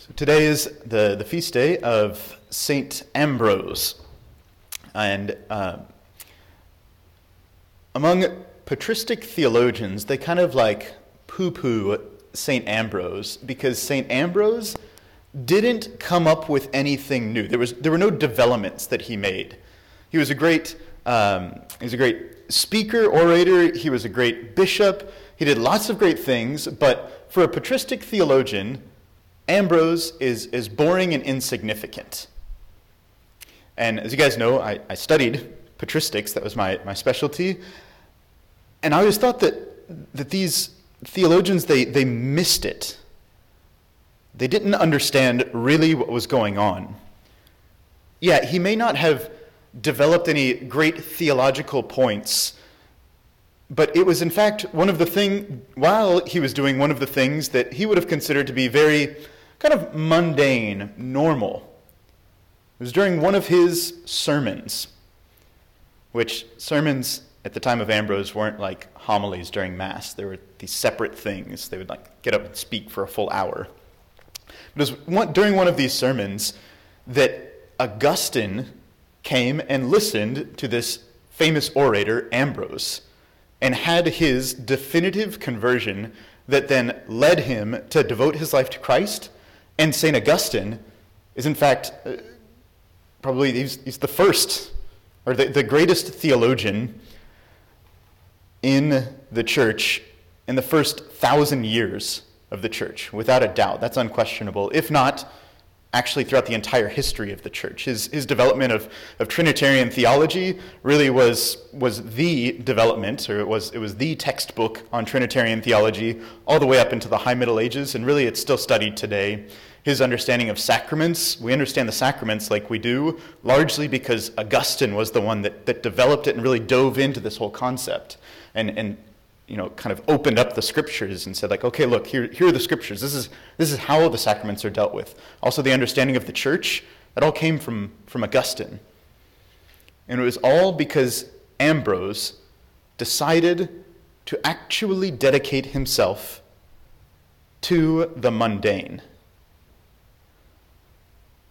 So today is the, the feast day of Saint Ambrose. And uh, among patristic theologians, they kind of like poo poo Saint Ambrose because Saint Ambrose didn't come up with anything new. There, was, there were no developments that he made. He was a great, um, he was a great speaker, orator, he was a great bishop, he did lots of great things, but for a patristic theologian, Ambrose is, is boring and insignificant. And as you guys know, I, I studied patristics, that was my, my specialty. And I always thought that, that these theologians, they, they missed it. They didn't understand really what was going on. Yeah, he may not have developed any great theological points, but it was in fact one of the thing while he was doing one of the things that he would have considered to be very kind of mundane, normal. It was during one of his sermons, which sermons at the time of Ambrose weren't like homilies during Mass. They were these separate things. They would like get up and speak for a full hour. It was during one of these sermons that Augustine came and listened to this famous orator, Ambrose, and had his definitive conversion that then led him to devote his life to Christ. And St. Augustine is, in fact, uh, probably he's, he's the first or the, the greatest theologian in the church in the first thousand years of the church, without a doubt. That's unquestionable. If not, actually throughout the entire history of the church. His, his development of, of Trinitarian theology really was, was the development, or it was, it was the textbook on Trinitarian theology all the way up into the High Middle Ages, and really it's still studied today. His understanding of sacraments, we understand the sacraments like we do, largely because Augustine was the one that, that developed it and really dove into this whole concept. And, and you know, kind of opened up the scriptures and said, like, okay, look, here, here are the scriptures. This is, this is how the sacraments are dealt with. Also, the understanding of the church, that all came from, from Augustine. And it was all because Ambrose decided to actually dedicate himself to the mundane.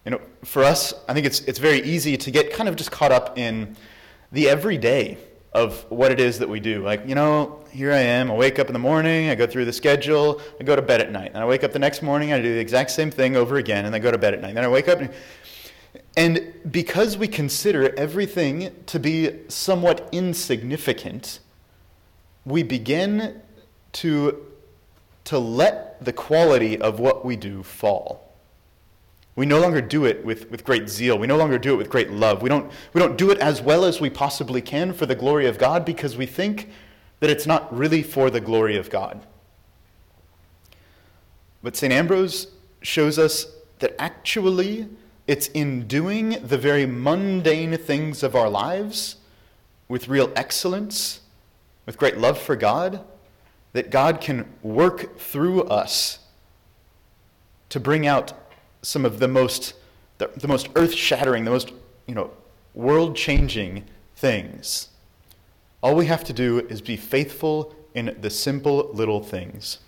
You know, for us, I think it's, it's very easy to get kind of just caught up in the everyday of what it is that we do. Like, you know, here I am. I wake up in the morning, I go through the schedule, I go to bed at night. And I wake up the next morning, I do the exact same thing over again, and I go to bed at night. Then I wake up. And, and because we consider everything to be somewhat insignificant, we begin to, to let the quality of what we do fall. We no longer do it with, with great zeal. We no longer do it with great love. We don't, we don't do it as well as we possibly can for the glory of God because we think that it's not really for the glory of God. But St. Ambrose shows us that actually it's in doing the very mundane things of our lives with real excellence, with great love for God, that God can work through us to bring out some of the most, the, the most earth shattering, the most you know, world changing things. All we have to do is be faithful in the simple little things.